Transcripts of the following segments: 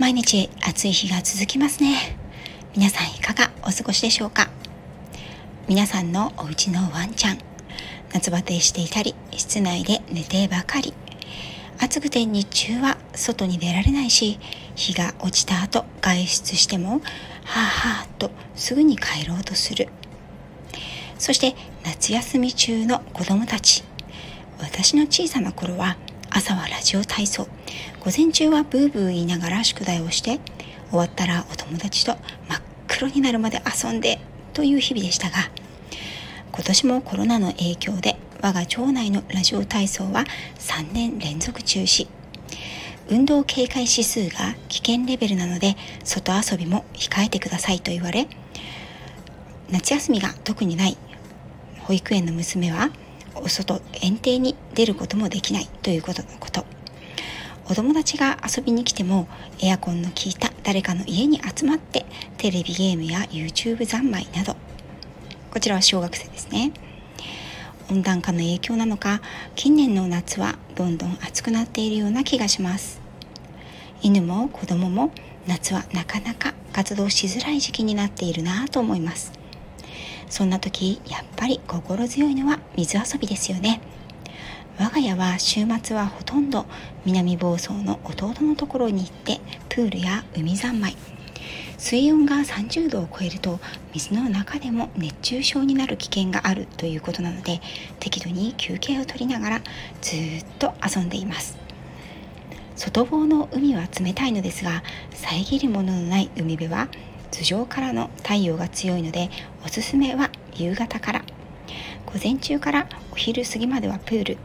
毎日暑い日が続きますね。皆さんいかがお過ごしでしょうか？皆さんのお家のワンちゃん夏バテしていたり室内で寝てばかり。暑くて日中は外に出られないし日が落ちた後外出してもはあはあとすぐに帰ろうとする。そして夏休み中の子供たち。私の小さな頃は朝はラジオ体操。午前中はブーブー言いながら宿題をして終わったらお友達と真っ黒になるまで遊んでという日々でしたが今年もコロナの影響で我が町内のラジオ体操は3年連続中止。運動警戒指数が危険レベルなので外遊びも控えてくださいと言われ夏休みが特にない保育園の娘はお外園庭に出ることもできないということ。のことお友達が遊びに来てもエアコンの効いた誰かの家に集まってテレビゲームや YouTube 三昧など。こちらは小学生ですね。温暖化の影響なのか近年の夏はどんどん暑くなっているような気がします。犬も子供も夏はなかなか活動しづらい時期になっているなと思います。そんな時やっぱり心強いのは水遊びですよね。我が家は週末はほとんど南房総の弟のところに行ってプールや海三昧。水温が30度を超えると水の中でも熱中症になる危険があるということなので適度に休憩を取りながらずっと遊んでいます。外房の海は冷たいのですが遮るもののない海辺は頭上からの太陽が強いのでおすすめは夕方から。午前中からお昼過ぎまではプール。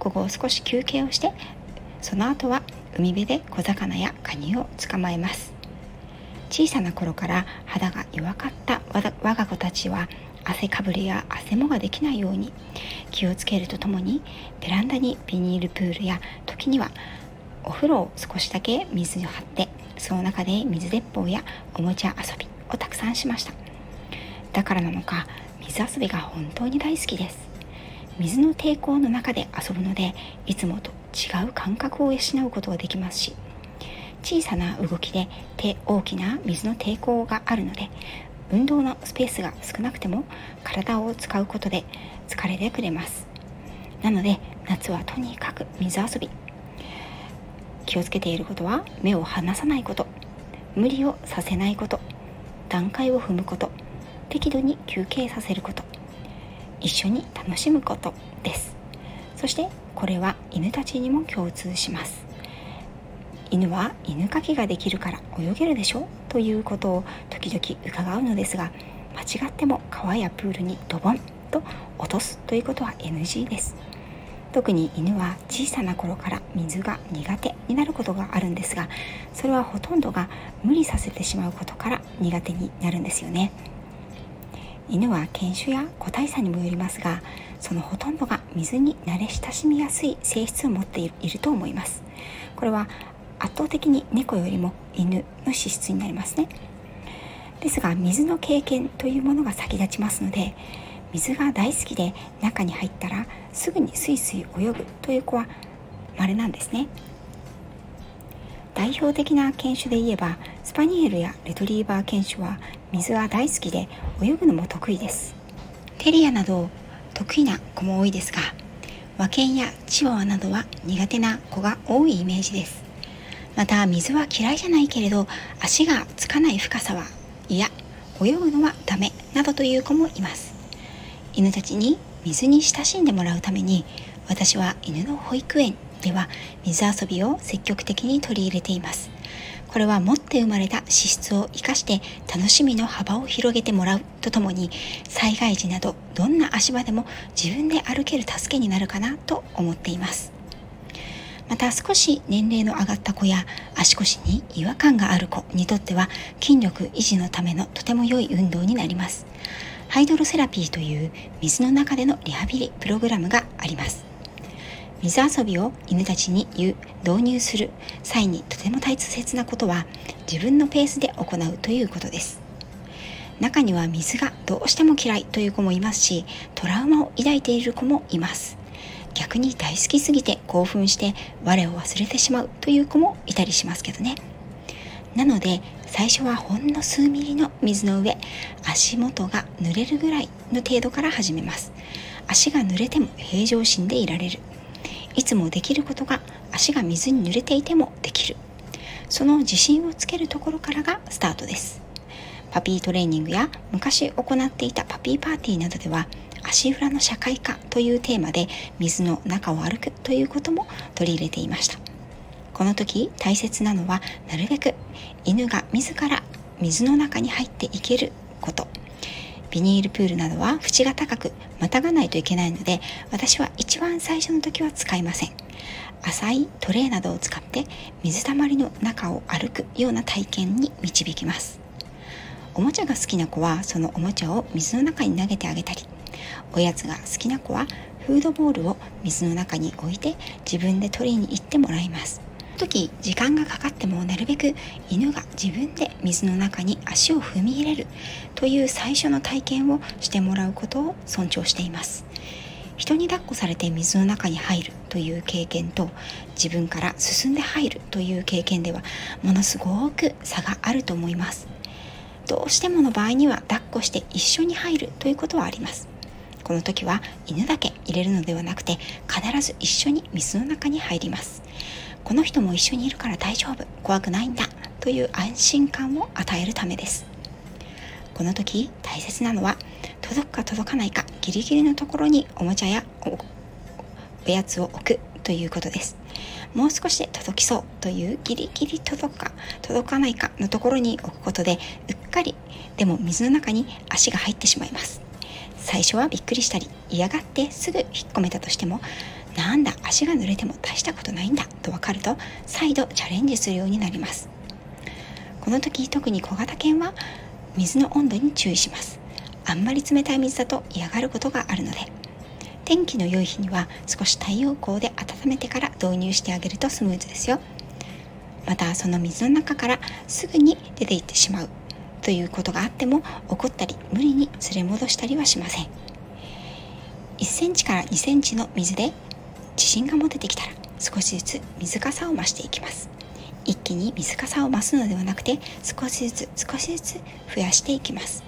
午後少し休憩をしてその後は海辺で小魚やカニを捕まえます。小さな頃から肌が弱かった我が子たちは汗かぶれや汗もができないように気をつけるとともにベランダにビニールプールや時にはお風呂を少しだけ水を張ってその中で水鉄砲やおもちゃ遊びをたくさんしました。だからなのか水遊びが本当に大好きです。水の抵抗の中で遊ぶのでいつもと違う感覚を養うことができますし小さな動きで手大きな水の抵抗があるので運動のスペースが少なくても体を使うことで疲れてくれます。なので夏はとにかく水遊び。気をつけていることは目を離さないこと無理をさせないこと段階を踏むこと適度に休憩させること一緒に楽しむことです。そしてこれは犬たちにも共通します。犬は犬かきができるから泳げるでしょ？ということを時々伺うのですが間違っても川やプールにドボンと落とすということは NG です。特に犬は小さな頃から水が苦手になることがあるんですがそれはほとんどが無理させてしまうことから苦手になるんですよね。犬は犬種や個体差にもよりますがそのほとんどが水に慣れ親しみやすい性質を持っていると思います。これは圧倒的に猫よりも犬の資質になりますね。ですが水の経験というものが先立ちますので水が大好きで中に入ったらすぐにスイスイ泳ぐという子は稀なんですね。代表的な犬種で言えばスパニエルやレトリーバー犬種は水が大好きで泳ぐのも得意です。テリアなど得意な子も多いですが和犬やチワワなどは苦手な子が多いイメージです。また水は嫌いじゃないけれど足がつかない深さはいや泳ぐのはダメなどという子もいます。犬たちに水に親しんでもらうために私は犬の保育園では水遊びを積極的に取り入れています。これは持って生まれた資質を生かして楽しみの幅を広げてもらうとともに災害時などどんな足場でも自分で歩ける助けになるかなと思っています。また少し年齢の上がった子や足腰に違和感がある子にとっては筋力維持のためのとても良い運動になります。ハイドロセラピーという水の中でのリハビリプログラムがあります。水遊びを犬たちに言う導入する際にとても大切なことは自分のペースで行うということです。中には水がどうしても嫌いという子もいますしトラウマを抱いている子もいます。逆に大好きすぎて興奮して我を忘れてしまうという子もいたりしますけどね。なので最初はほんの数ミリの水の上足元が濡れるぐらいの程度から始めます。足が濡れても平常心でいられる。いつもできることが足が水に濡れていてもできる。その自信をつけるところからがスタートです。パピートレーニングや昔行っていたパピーパーティーなどでは足裏の社会化というテーマで水の中を歩くということも取り入れていました。この時大切なのはなるべく犬が自ら水の中に入っていけること。ビニールプールなどは縁が高くまたがないといけないので私は一番最初の時は使いません。浅いトレーなどを使って水たまりの中を歩くような体験に導きます。おもちゃが好きな子はそのおもちゃを水の中に投げてあげたり。おやつが好きな子はフードボールを水の中に置いて自分で取りに行ってもらいます。時時間がかかってもなるべく犬が自分で水の中に足を踏み入れるという最初の体験をしてもらうことを尊重しています。人に抱っこされて水の中に入るという経験と自分から進んで入るという経験ではものすごく差があると思います。どうしてもの場合には抱っこして一緒に入るということはあります。この時は犬だけ入れるのではなくて必ず一緒に水の中に入ります。この人も一緒にいるから大丈夫。怖くないんだ。という安心感を与えるためです。この時大切なのは届くか届かないかギリギリのところにおもちゃやおやつを置くということです。もう少しで届きそうというギリギリ届くか届かないかのところに置くことでうっかりでも水の中に足が入ってしまいます。最初はびっくりしたり嫌がってすぐ引っ込めたとしてもなんだ足が濡れても大したことないんだと分かると再度チャレンジするようになります。この時特に小型犬は水の温度に注意します。あんまり冷たい水だと嫌がることがあるので。天気の良い日には少し太陽光で温めてから導入してあげるとスムーズですよ。またその水の中からすぐに出ていってしまうということがあっても怒ったり無理に連れ戻したりはしません。1センチから2センチの水で自信が持ててきたら少しずつ水かさを増していきます。一気に水かさを増すのではなくて少しずつ少しずつ増やしていきます。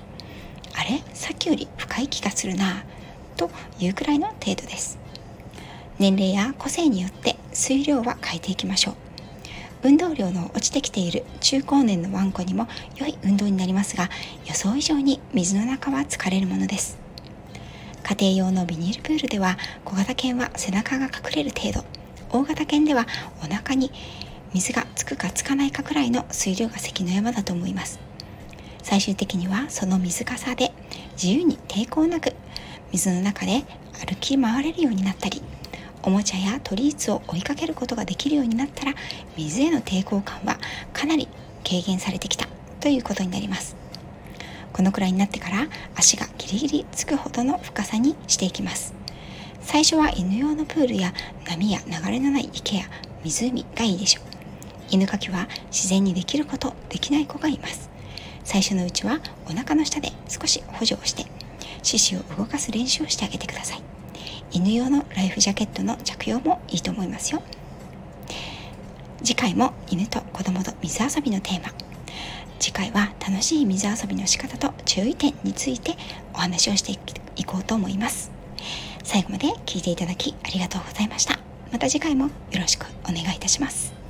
あれ？さっきより深い気がするなというくらいの程度です。年齢や個性によって水量は変えていきましょう。運動量の落ちてきている中高年のワンコにも良い運動になりますが予想以上に水の中は疲れるものです。家庭用のビニールプールでは小型犬は背中が隠れる程度。大型犬ではお腹に水がつくかつかないかくらいの水量が関の山だと思います。最終的にはその水かさで自由に抵抗なく水の中で歩き回れるようになったりおもちゃやトリーツを追いかけることができるようになったら水への抵抗感はかなり軽減されてきたということになります。このくらいになってから足がギリギリつくほどの深さにしていきます。最初は犬用のプールや波や流れのない池や湖がいいでしょう。犬かきは自然にできることできない子がいます。最初のうちはお腹の下で少し補助をして四肢を動かす練習をしてあげてください。犬用のライフジャケットの着用もいいと思いますよ。次回も犬と子供と水遊びのテーマ。次回は楽しい水遊びの仕方と注意点についてお話をしていこうと思います。最後まで聞いていただきありがとうございました。また次回もよろしくお願いいたします。